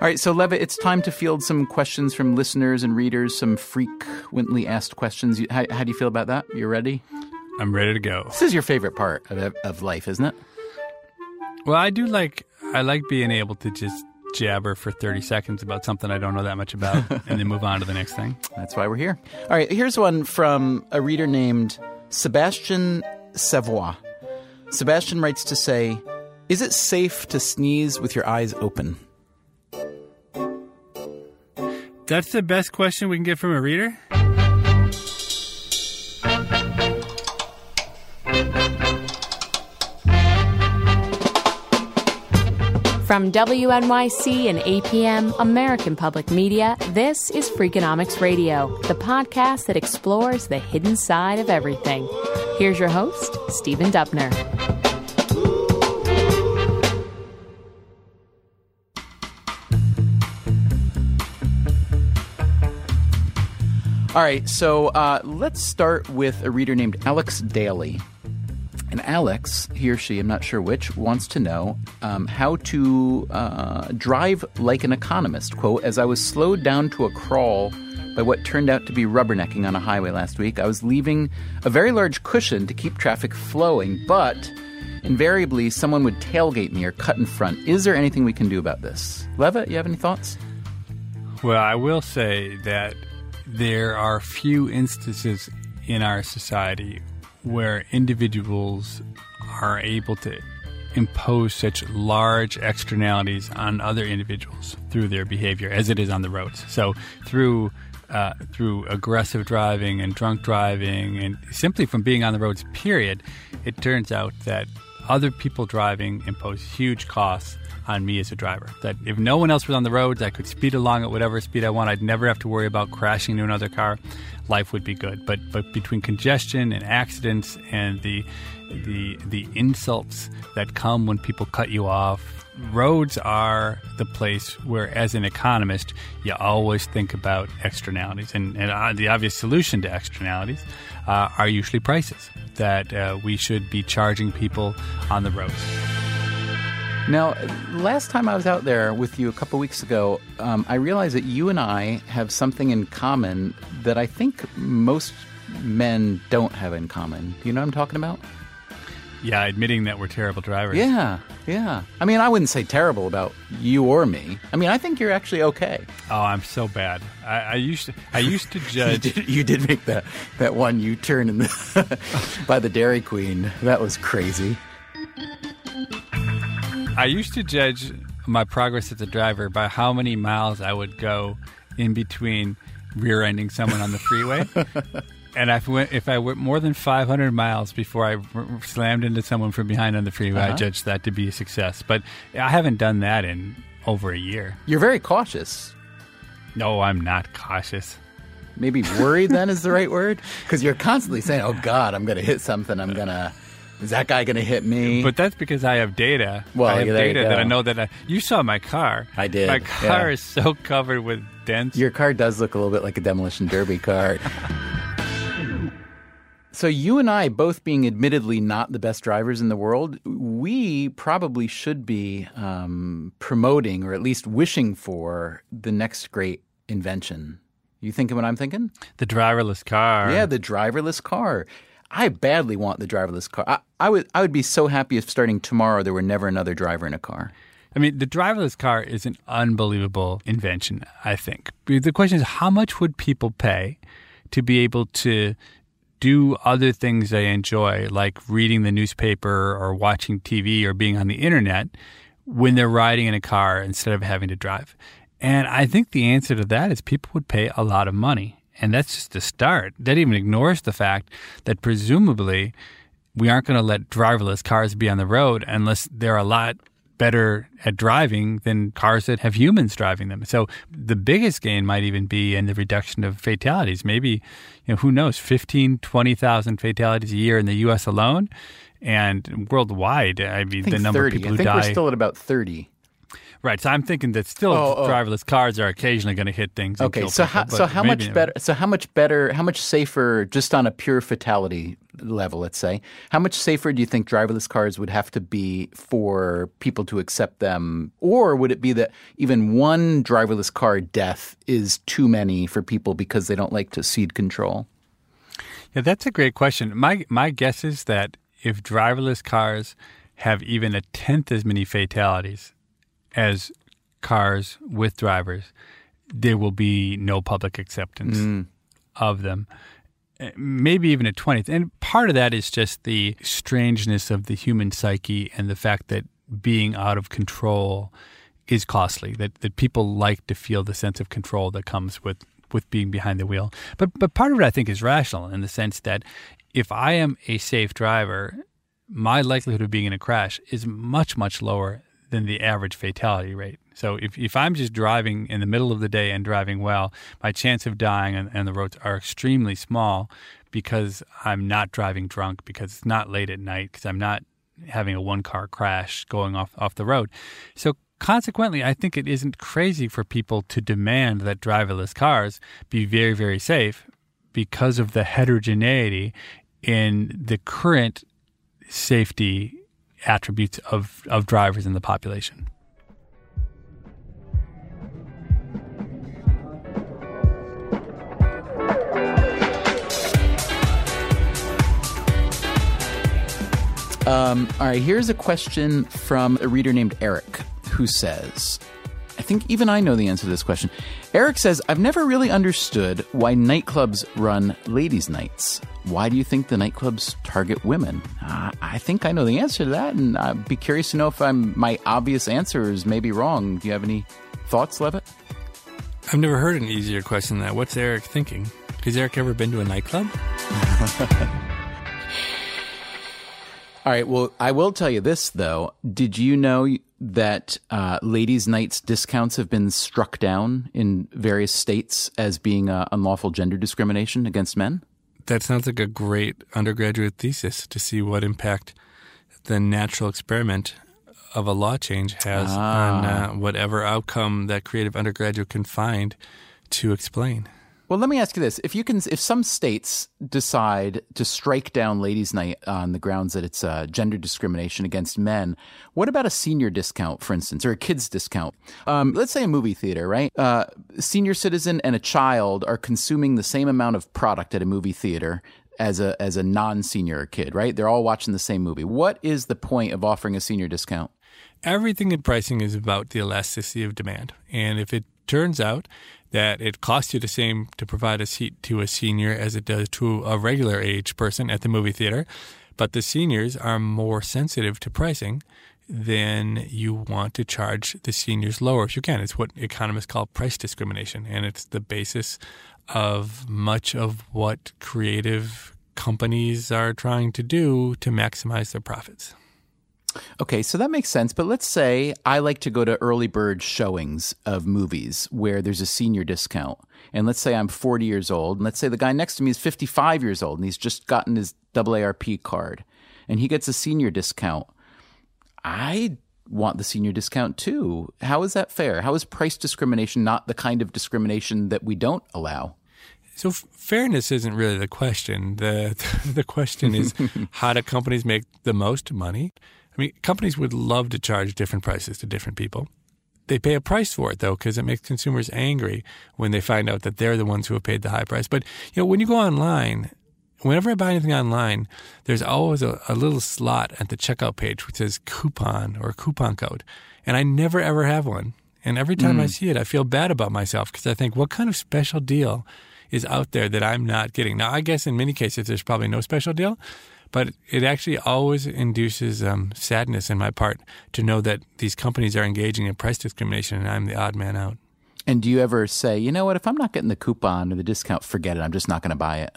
All right, so Levitt, it's time to field some questions from listeners and readers, some frequently asked questions. How, how do you feel about that? You ready? I'm ready to go. This is your favorite part of, of life, isn't it? Well, I do like I like being able to just jabber for 30 seconds about something I don't know that much about and then move on to the next thing. That's why we're here. All right, here's one from a reader named Sebastian Savoy. Sebastian writes to say, Is it safe to sneeze with your eyes open? That's the best question we can get from a reader? From WNYC and APM, American Public Media, this is Freakonomics Radio, the podcast that explores the hidden side of everything. Here's your host, Stephen Dubner. All right, so uh, let's start with a reader named Alex Daly. And Alex, he or she, I'm not sure which, wants to know um, how to uh, drive like an economist. Quote, as I was slowed down to a crawl by what turned out to be rubbernecking on a highway last week, I was leaving a very large cushion to keep traffic flowing, but invariably someone would tailgate me or cut in front. Is there anything we can do about this? Levitt, you have any thoughts? Well, I will say that there are few instances in our society where individuals are able to impose such large externalities on other individuals through their behavior as it is on the roads. So through uh, through aggressive driving and drunk driving and simply from being on the roads period, it turns out that other people driving impose huge costs on me as a driver. That if no one else was on the roads, I could speed along at whatever speed I want. I'd never have to worry about crashing into another car. Life would be good. But but between congestion and accidents and the the the insults that come when people cut you off, roads are the place where, as an economist, you always think about externalities. And, and uh, the obvious solution to externalities uh, are usually prices that uh, we should be charging people on the roads. Now, last time I was out there with you a couple weeks ago, um, I realized that you and I have something in common that I think most men don't have in common. Do you know what I'm talking about? Yeah, admitting that we're terrible drivers. Yeah, yeah. I mean, I wouldn't say terrible about you or me. I mean, I think you're actually okay. Oh, I'm so bad. I, I used to. I used to judge. you, did, you did make that that one U-turn in the by the Dairy Queen. That was crazy. I used to judge my progress as a driver by how many miles I would go in between rear-ending someone on the freeway. and if, went, if I went more than 500 miles before I r- slammed into someone from behind on the freeway, Uh-huh. I judged that to be a success. But I haven't done that in over a year. You're very cautious. No, I'm not cautious. Maybe worried then is the right word because you're constantly saying, "Oh God, I'm going to hit something. I'm going to." Is that guy going to hit me? But that's because I have data. Well, I have yeah, there you data that. I know that I, you saw my car. I did, My car yeah. is so covered with dents. Your car does look a little bit like a demolition derby car. so you and I, both being admittedly not the best drivers in the world, we probably should be um, promoting or at least wishing for the next great invention. You thinking what I'm thinking? the driverless car. Yeah, the driverless car. I badly want the driverless car. I, I would I would be so happy if starting tomorrow there were never another driver in a car. I mean, the driverless car is an unbelievable invention, I think. The question is how much would people pay to be able to do other things they enjoy, like reading the newspaper or watching TV or being on the internet, when they're riding in a car instead of having to drive? And I think the answer to that is people would pay a lot of money. And that's just the start. That even ignores the fact that presumably we aren't going to let driverless cars be on the road unless they're a lot better at driving than cars that have humans driving them. So the biggest gain might even be in the reduction of fatalities. Maybe, you know, who knows, 15, 20,000 fatalities a year in the US alone and worldwide. I mean, I think the number 30. of people I who think die. we're still at about 30. Right. So I'm thinking that still Oh, oh. driverless cars are occasionally going to hit things. Okay, so people, how so how much better? So how much better? How much safer? Just on a pure fatality level, let's say, how much safer do you think driverless cars would have to be for people to accept them, or would it be that even one driverless car death is too many for people because they don't like to cede control? Yeah, that's a great question. My my guess is that if driverless cars have even a tenth as many fatalities as cars with drivers, there will be no public acceptance of them. Uh, Maybe even a twentieth, and part of that is just the strangeness of the human psyche and the fact that being out of control is costly. That that people like to feel the sense of control that comes with with being behind the wheel. But but part of it I think is rational in the sense that if I am a safe driver, my likelihood of being in a crash is much much lower than the average fatality rate. So if, if I'm just driving in the middle of the day and driving well, my chance of dying on, the roads are extremely small because I'm not driving drunk, because it's not late at night, because I'm not having a one car crash going off, off the road. So consequently, I think it isn't crazy for people to demand that driverless cars be very, very safe because of the heterogeneity in the current safety attributes of, of drivers in the population. Um, all right, here's a question from a reader named Eric who says, I think even I know the answer to this question. Eric says, I've never really understood why nightclubs run ladies' nights. Why do you think the nightclubs target women? Uh, I think I know the answer to that, and I'd be curious to know if I'm my obvious answer is maybe wrong. Do you have any thoughts, Levitt? I've never heard an easier question than that. What's Eric thinking? Has Eric ever been to a nightclub? All right. Well, I will tell you this though. Did you know that uh, ladies' nights discounts have been struck down in various states as being uh, unlawful gender discrimination against men? That sounds like a great undergraduate thesis to see what impact the natural experiment of a law change has on uh, whatever outcome that creative undergraduate can find to explain. Well, let me ask you this: if you can, if some states decide to strike down ladies' night on the grounds that it's uh, gender discrimination against men, what about a senior discount, for instance, or a kids discount? Um, let's say a movie theater, right? Uh, a senior citizen and a child are consuming the same amount of product at a movie theater as a as a non-senior kid, right? They're all watching the same movie. What is the point of offering a senior discount? Everything in pricing is about the elasticity of demand. And if it turns out that it costs you the same to provide a seat to a senior as it does to a regular age person at the movie theater, but the seniors are more sensitive to pricing, then you want to charge the seniors lower if you can. It's what economists call price discrimination, and it's the basis of much of what creative companies are trying to do to maximize their profits. Okay, so that makes sense. But let's say I like to go to early bird showings of movies where there's a senior discount. And let's say I'm 40 years old. And let's say the guy next to me is 55 years old and he's just gotten his AARP card and he gets a senior discount. I want the senior discount too. How is that fair? How is price discrimination not the kind of discrimination that we don't allow? So f- fairness isn't really the question. The the question is how do companies make the most money? I mean, companies would love to charge different prices to different people. They pay a price for it though because it makes consumers angry when they find out that they're the ones who have paid the high price. But you know, when you go online, whenever I buy anything online, there's always a, a little slot at the checkout page which says coupon or coupon code, and I never ever have one. And every time I mm. see it, I feel bad about myself because I think, what kind of special deal is out there that I'm not getting? Now, I guess in many cases there's probably no special deal, but it actually always induces um, sadness in my part to know that these companies are engaging in price discrimination and I'm the odd man out. And do you ever say, you know what, if I'm not getting the coupon or the discount, forget it. I'm just not going to buy it.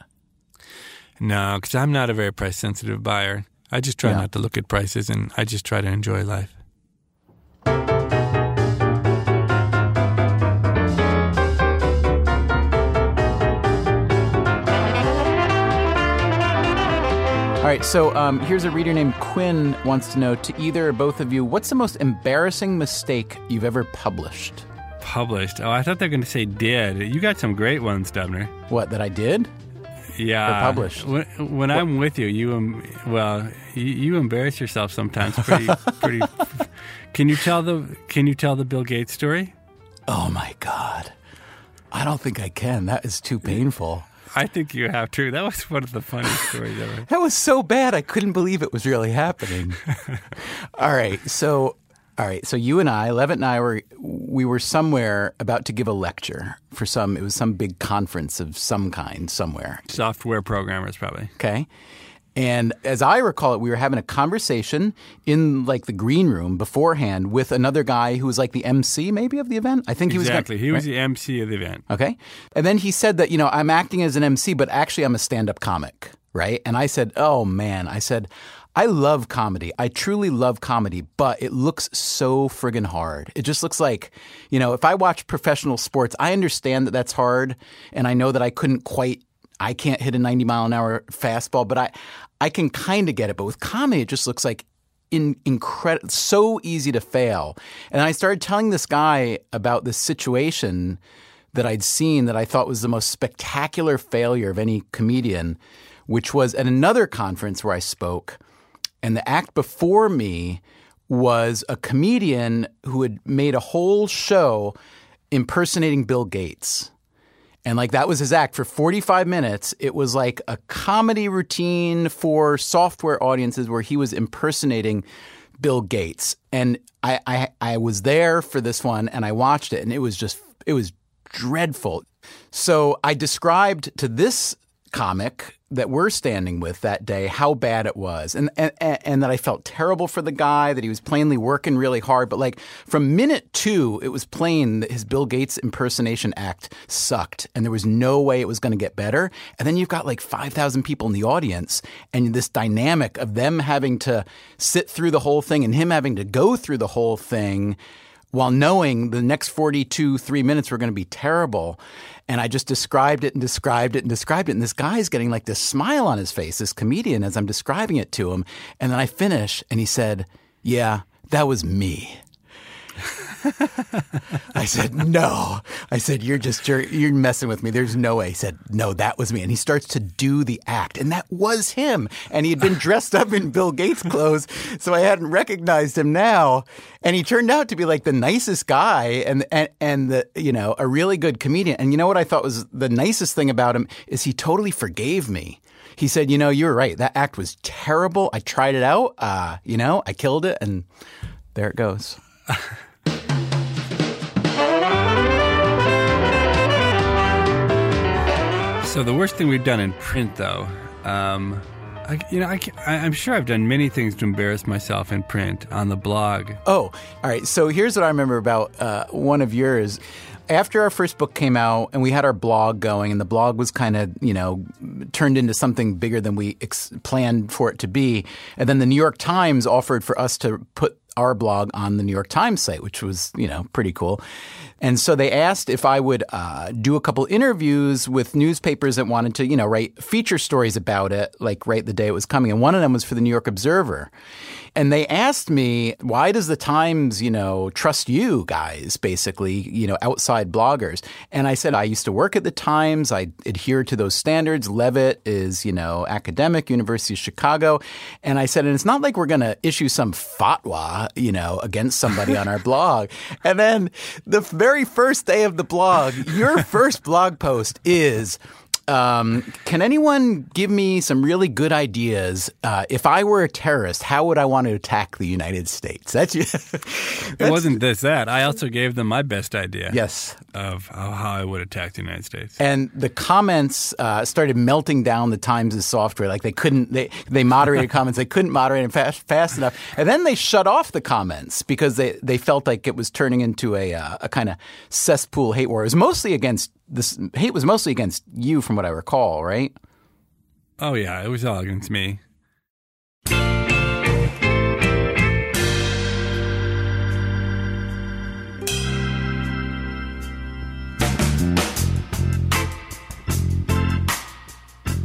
No, because I'm not a very price sensitive buyer. I just try Yeah. not to look at prices and I just try to enjoy life. Right, so um, here's a reader named Quinn wants to know to either or both of you, what's the most embarrassing mistake you've ever published? Published. Oh, I thought they were going to say did. You got some great ones, Dubner. What that I did? Yeah. Or published? When, when I'm with you, you um, well, you, you embarrass yourself sometimes. Pretty, pretty. Can you tell the Can you tell the Bill Gates story? Oh my god, I don't think I can. That is too painful. I think you have to. That was one of the funniest stories ever. That was so bad. I couldn't believe it was really happening. all right, so all right, so you and I, Levitt and I were we were somewhere about to give a lecture for some. It was some big conference of some kind somewhere. Software programmers, probably. Okay. And as I recall it, we were having a conversation in like the green room beforehand with another guy who was like the MC maybe of the event. I think he was Exactly. He was right? the MC of the event. Okay. And then he said that, you know, I'm acting as an MC, but actually I'm a stand up comic, right? And I said, oh man, I said, I love comedy. I truly love comedy, but it looks so friggin' hard. It just looks like, you know, if I watch professional sports, I understand that that's hard. And I know that I couldn't quite, I can't hit a 90 mile an hour fastball, but I, I can kind of get it. But with comedy, it just looks like in incredible, so easy to fail. And I started telling this guy about this situation that I'd seen that I thought was the most spectacular failure of any comedian, which was at another conference where I spoke. And the act before me was a comedian who had made a whole show impersonating Bill Gates. And like that was his act for 45 minutes. It was like a comedy routine for software audiences where he was impersonating Bill Gates. And I, I, I was there for this one and I watched it and it was just, it was dreadful. So I described to this comic that we're standing with that day how bad it was. And, and and that I felt terrible for the guy that he was plainly working really hard. But like from minute 2 it was plain that his Bill Gates impersonation act sucked and there was no way it was going to get better. And then you've got like 5000 people in the audience and this dynamic of them having to sit through the whole thing and him having to go through the whole thing while knowing the next 42 three minutes were going to be terrible. And i just described it and described it and described it. And this guy's getting like this smile on his face this comedian as i'm describing it to him. And then i finish and he said yeah that was me I said, no. I said, you're just, you're, you're messing with me. There's no way. He said, no, that was me. And he starts to do the act. And that was him. And he had been dressed up in Bill Gates clothes. So I hadn't recognized him now. And he turned out to be like the nicest guy and, and, and the, you know, a really good comedian. And you know what I thought was the nicest thing about him is he totally forgave me. He said, you know, you were right. That act was terrible. I tried it out. Uh, you know, I killed it. And there it goes. So the worst thing we've done in print, though, um, I, you know, I, I'm sure I've done many things to embarrass myself in print on the blog. Oh, all right. So here's what I remember about uh, one of yours. After our first book came out and we had our blog going, and the blog was kind of, you know, turned into something bigger than we ex- planned for it to be. And then the New York Times offered for us to put our blog on the New York Times site, which was, you know, pretty cool. And so they asked if I would uh, do a couple interviews with newspapers that wanted to, you know, write feature stories about it, like right the day it was coming. And one of them was for the New York Observer. And they asked me, why does the Times, you know, trust you guys, basically, you know, outside bloggers? And I said, I used to work at the Times. I adhere to those standards. Levitt is, you know, academic, University of Chicago. And I said, and it's not like we're going to issue some fatwa, you know, against somebody on our blog. And then the very first day of the blog, your first blog post is, um, can anyone give me some really good ideas? Uh, if I were a terrorist, how would I want to attack the United States? That's, It wasn't this that. I also gave them my best idea yes. of how, how I would attack the United States. And the comments uh, started melting down the Times' software. Like they couldn't, they, they moderated comments. They couldn't moderate them fast, fast enough. And then they shut off the comments because they, they felt like it was turning into a, uh, a kind of cesspool hate war. It was mostly against this hate was mostly against you, from what I recall, right? Oh yeah, it was all against me.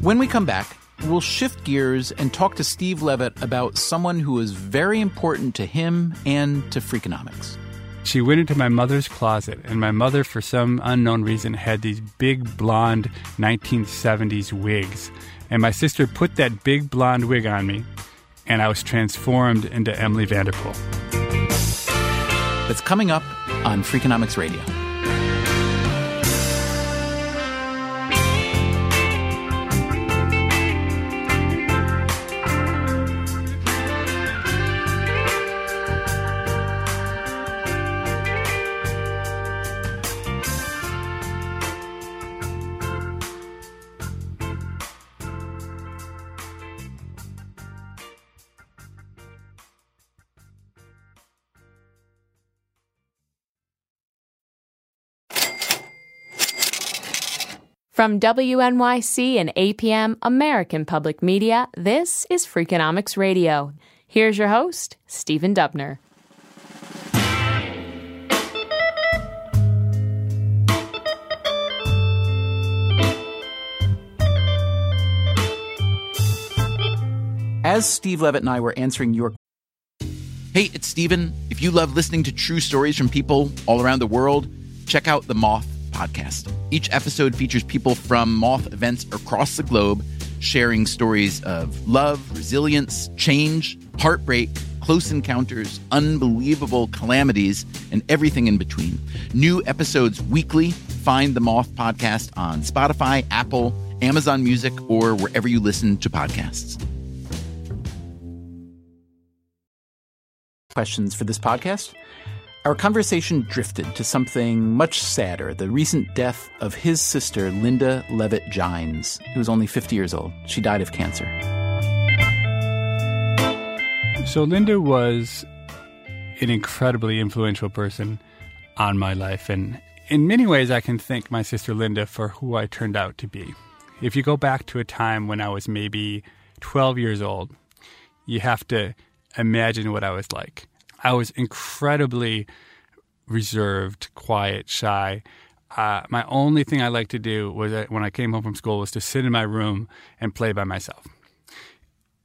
When we come back, we'll shift gears and talk to Steve Levitt about someone who is very important to him and to Freakonomics. She went into my mother's closet, and my mother, for some unknown reason, had these big blonde 1970s wigs. And my sister put that big blonde wig on me, and I was transformed into Emily Vanderpool. That's coming up on Freakonomics Radio. From WNYC and APM American Public Media, this is Freakonomics Radio. Here's your host, Stephen Dubner. As Steve Levitt and I were answering your Hey, it's Stephen. If you love listening to true stories from people all around the world, check out the Moth podcast. Each episode features people from Moth events across the globe sharing stories of love, resilience, change, heartbreak, close encounters, unbelievable calamities, and everything in between. New episodes weekly. Find the Moth podcast on Spotify, Apple, Amazon Music, or wherever you listen to podcasts. Questions for this podcast? Our conversation drifted to something much sadder the recent death of his sister, Linda Levitt Jines, who was only 50 years old. She died of cancer. So, Linda was an incredibly influential person on my life. And in many ways, I can thank my sister Linda for who I turned out to be. If you go back to a time when I was maybe 12 years old, you have to imagine what I was like. I was incredibly reserved, quiet, shy. Uh, my only thing I liked to do was when I came home from school was to sit in my room and play by myself.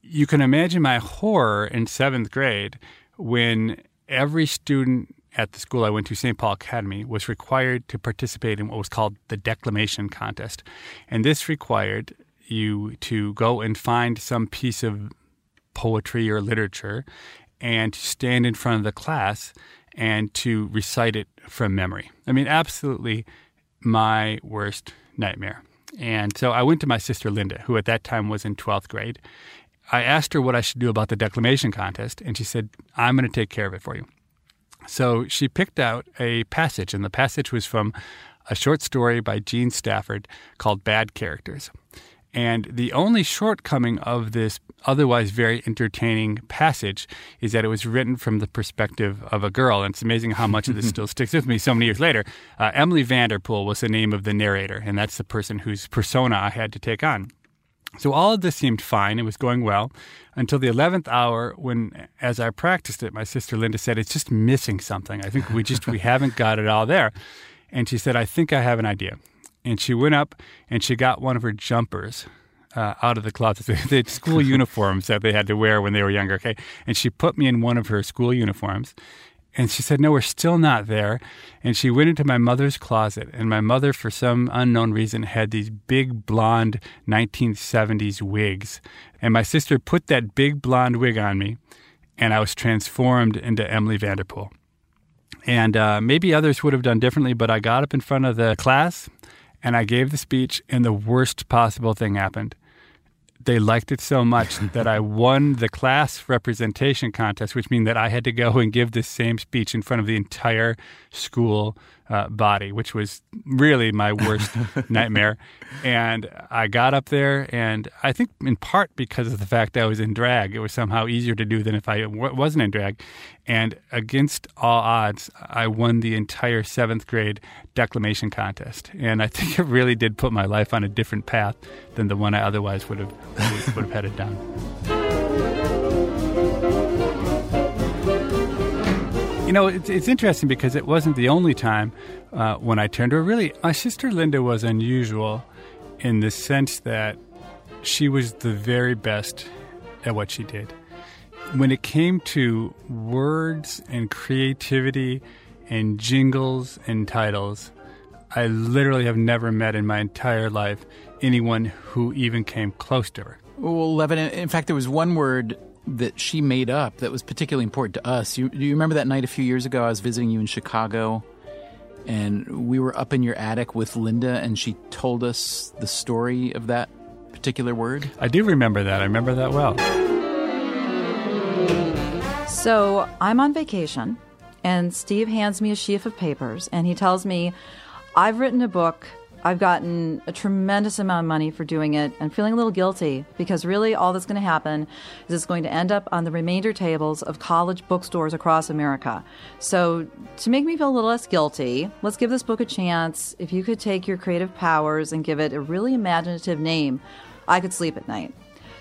You can imagine my horror in seventh grade when every student at the school I went to, St. Paul Academy, was required to participate in what was called the declamation contest. And this required you to go and find some piece of poetry or literature and to stand in front of the class and to recite it from memory. I mean, absolutely my worst nightmare. And so I went to my sister Linda, who at that time was in 12th grade. I asked her what I should do about the declamation contest, and she said, I'm going to take care of it for you. So she picked out a passage, and the passage was from a short story by Jean Stafford called Bad Characters. And the only shortcoming of this otherwise very entertaining passage is that it was written from the perspective of a girl. And it's amazing how much of this still sticks with me so many years later. Uh, Emily Vanderpool was the name of the narrator, and that's the person whose persona I had to take on. So all of this seemed fine. It was going well until the 11th hour when, as I practiced it, my sister Linda said, It's just missing something. I think we just, we haven't got it all there. And she said, I think I have an idea and she went up and she got one of her jumpers uh, out of the closet, the school uniforms that they had to wear when they were younger. Okay, and she put me in one of her school uniforms, and she said, "No, we're still not there." And she went into my mother's closet, and my mother, for some unknown reason, had these big blonde 1970s wigs, and my sister put that big blonde wig on me, and I was transformed into Emily Vanderpool. And uh, maybe others would have done differently, but I got up in front of the class and I gave the speech, and the worst possible thing happened. They liked it so much that I won the class representation contest, which means that I had to go and give the same speech in front of the entire school uh, body, which was really my worst nightmare. And I got up there, and I think in part because of the fact I was in drag, it was somehow easier to do than if I w- wasn't in drag. And against all odds, I won the entire seventh grade declamation contest. And I think it really did put my life on a different path than the one I otherwise would have would have headed down. You know, it's, it's interesting because it wasn't the only time uh, when I turned to her. Really, my sister Linda was unusual in the sense that she was the very best at what she did. When it came to words and creativity and jingles and titles, I literally have never met in my entire life anyone who even came close to her. Well, Levitt, in fact, there was one word that she made up that was particularly important to us. You, do you remember that night a few years ago? I was visiting you in Chicago, and we were up in your attic with Linda, and she told us the story of that particular word. I do remember that. I remember that well. So I'm on vacation, and Steve hands me a sheaf of papers, and he tells me, I've written a book I've gotten a tremendous amount of money for doing it and feeling a little guilty because really all that's going to happen is it's going to end up on the remainder tables of college bookstores across America. So, to make me feel a little less guilty, let's give this book a chance. If you could take your creative powers and give it a really imaginative name, I could sleep at night.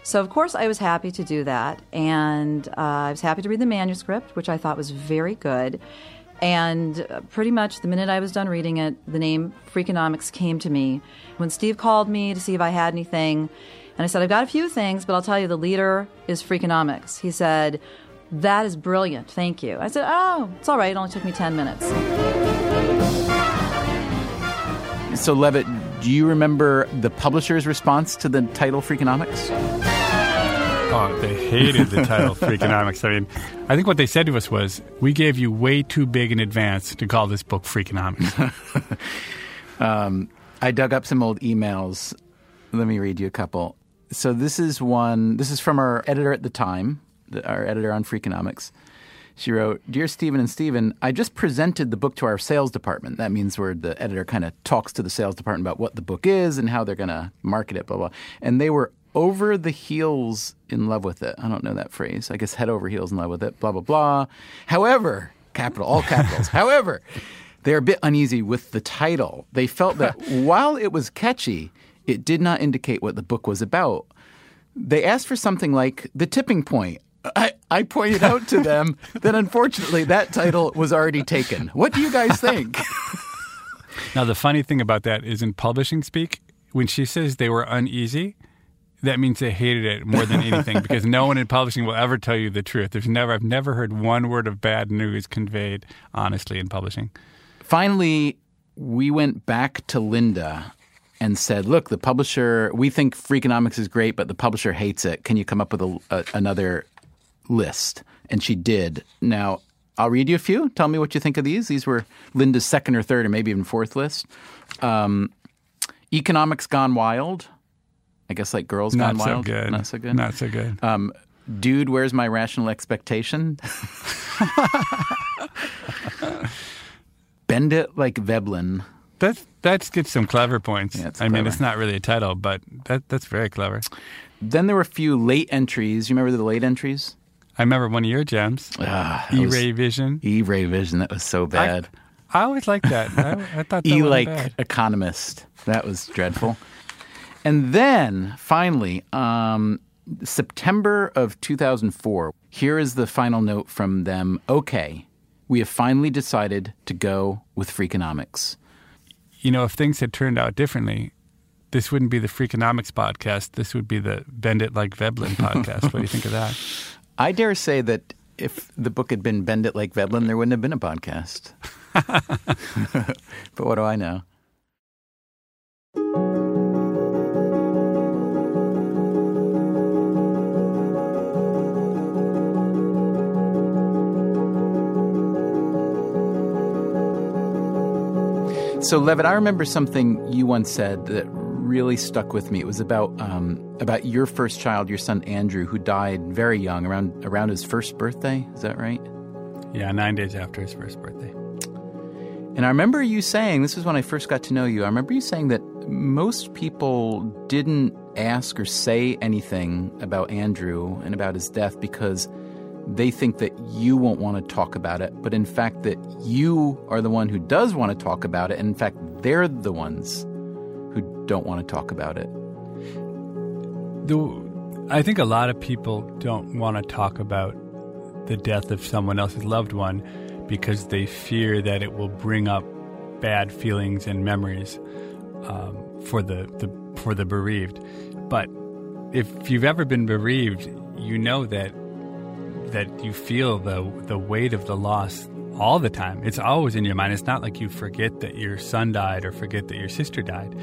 So, of course, I was happy to do that. And uh, I was happy to read the manuscript, which I thought was very good. And uh, pretty much the minute I was done reading it, the name Freakonomics came to me. When Steve called me to see if I had anything, and I said, I've got a few things, but I'll tell you the leader is Freakonomics. He said, That is brilliant. Thank you. I said, Oh, it's all right. It only took me 10 minutes. So, Levitt, do you remember the publisher's response to the title Freakonomics? Oh, they hated the title Freakonomics. I mean, I think what they said to us was, "We gave you way too big in advance to call this book Freakonomics." um, I dug up some old emails. Let me read you a couple. So this is one. This is from our editor at the time, our editor on Freakonomics. She wrote, Dear Stephen and Stephen, I just presented the book to our sales department. That means where the editor kind of talks to the sales department about what the book is and how they're going to market it, blah, blah. And they were over the heels in love with it. I don't know that phrase. I guess head over heels in love with it, blah, blah, blah. However, capital, all capitals. However, they're a bit uneasy with the title. They felt that while it was catchy, it did not indicate what the book was about. They asked for something like The Tipping Point. I, I pointed out to them that unfortunately that title was already taken. What do you guys think? now, the funny thing about that is in publishing speak, when she says they were uneasy, that means they hated it more than anything because no one in publishing will ever tell you the truth. There's never I've never heard one word of bad news conveyed honestly in publishing. Finally, we went back to Linda and said, "Look, the publisher, we think Freakonomics is great, but the publisher hates it. Can you come up with a, a, another list?" And she did. Now, I'll read you a few. Tell me what you think of these. These were Linda's second or third or maybe even fourth list. Um, Economics Gone Wild. I guess like Girls Not Gone so Wild. good. Not so good. Not so good. Um, Dude, where's my rational expectation? Bend it like Veblen. That that gets some clever points. Yeah, I mean, it's not really a title, but that that's very clever. Then there were a few late entries. You remember the late entries? I remember one of your gems, Ah, that was- E-Ray Vision. E-Ray Vision. That was so bad. I always liked that. I, I thought that E like economist. That was dreadful. And then finally, um, September of 2004. Here is the final note from them. Okay, we have finally decided to go with Freakonomics. You know, if things had turned out differently, this wouldn't be the Freakonomics podcast. This would be the Bend It Like Veblen podcast. what do you think of that? I dare say that if the book had been Bend It Like Veblen, there wouldn't have been a podcast. but what do I know? So, Levitt, I remember something you once said that really stuck with me. It was about um, about your first child, your son Andrew, who died very young, around around his first birthday. Is that right? Yeah, nine days after his first birthday. And I remember you saying, this was when I first got to know you. I remember you saying that most people didn't ask or say anything about Andrew and about his death because they think that you won't want to talk about it, but in fact, that you are the one who does want to talk about it. And in fact, they're the ones who don't want to talk about it. The, I think a lot of people don't want to talk about the death of someone else's loved one because they fear that it will bring up bad feelings and memories um, for the, the for the bereaved. But if you've ever been bereaved, you know that that you feel the the weight of the loss all the time. It's always in your mind. It's not like you forget that your son died or forget that your sister died.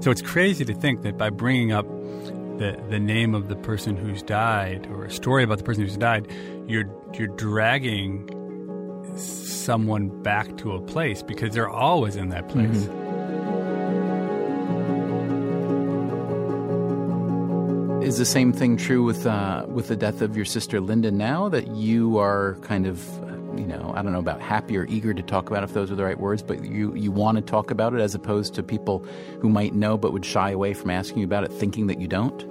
So it's crazy to think that by bringing up the the name of the person who's died or a story about the person who's died, you're you're dragging someone back to a place because they're always in that place. Mm-hmm. Is the same thing true with uh, with the death of your sister Linda now that you are kind of you know I don't know about happy or eager to talk about if those are the right words, but you you want to talk about it as opposed to people who might know but would shy away from asking you about it, thinking that you don't.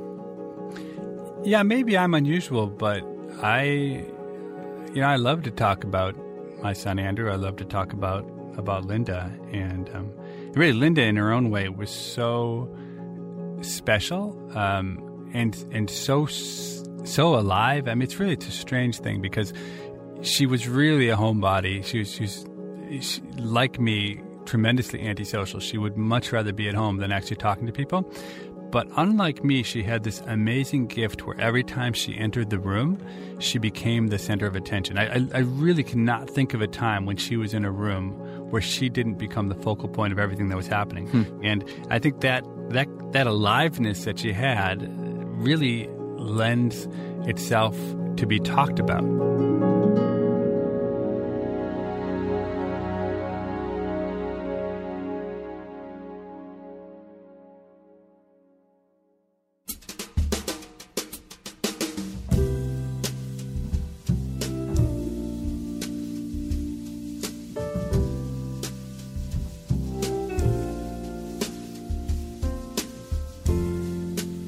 Yeah, maybe I'm unusual, but I you know I love to talk about my son Andrew. I love to talk about about Linda, and um, really Linda in her own way was so special. Um, and and so so alive. I mean, it's really it's a strange thing because she was really a homebody. She was she's she, like me, tremendously antisocial. She would much rather be at home than actually talking to people. But unlike me, she had this amazing gift where every time she entered the room, she became the center of attention. I, I, I really cannot think of a time when she was in a room where she didn't become the focal point of everything that was happening. Hmm. And I think that that that aliveness that she had really lends itself to be talked about.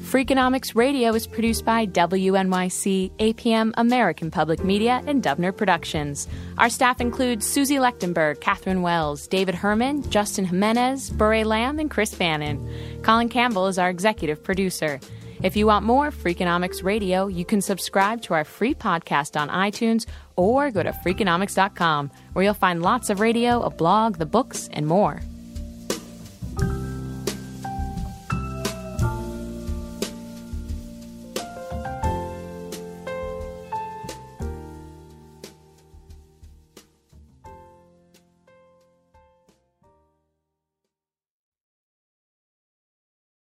Freakonomics Radio is produced by WNYC, APM, American Public Media, and Dubner Productions. Our staff includes Suzie Lechtenberg, Catherine Wells, David Herman, Justin Jimenez, Bourree Lam, and Chris Bannon. Collin Campbell is our executive producer. If you want more Freakonomics Radio, you can subscribe to our free podcast on iTunes or go to Freakonomics.com, where you'll find lots of radio, a blog, the books, and more.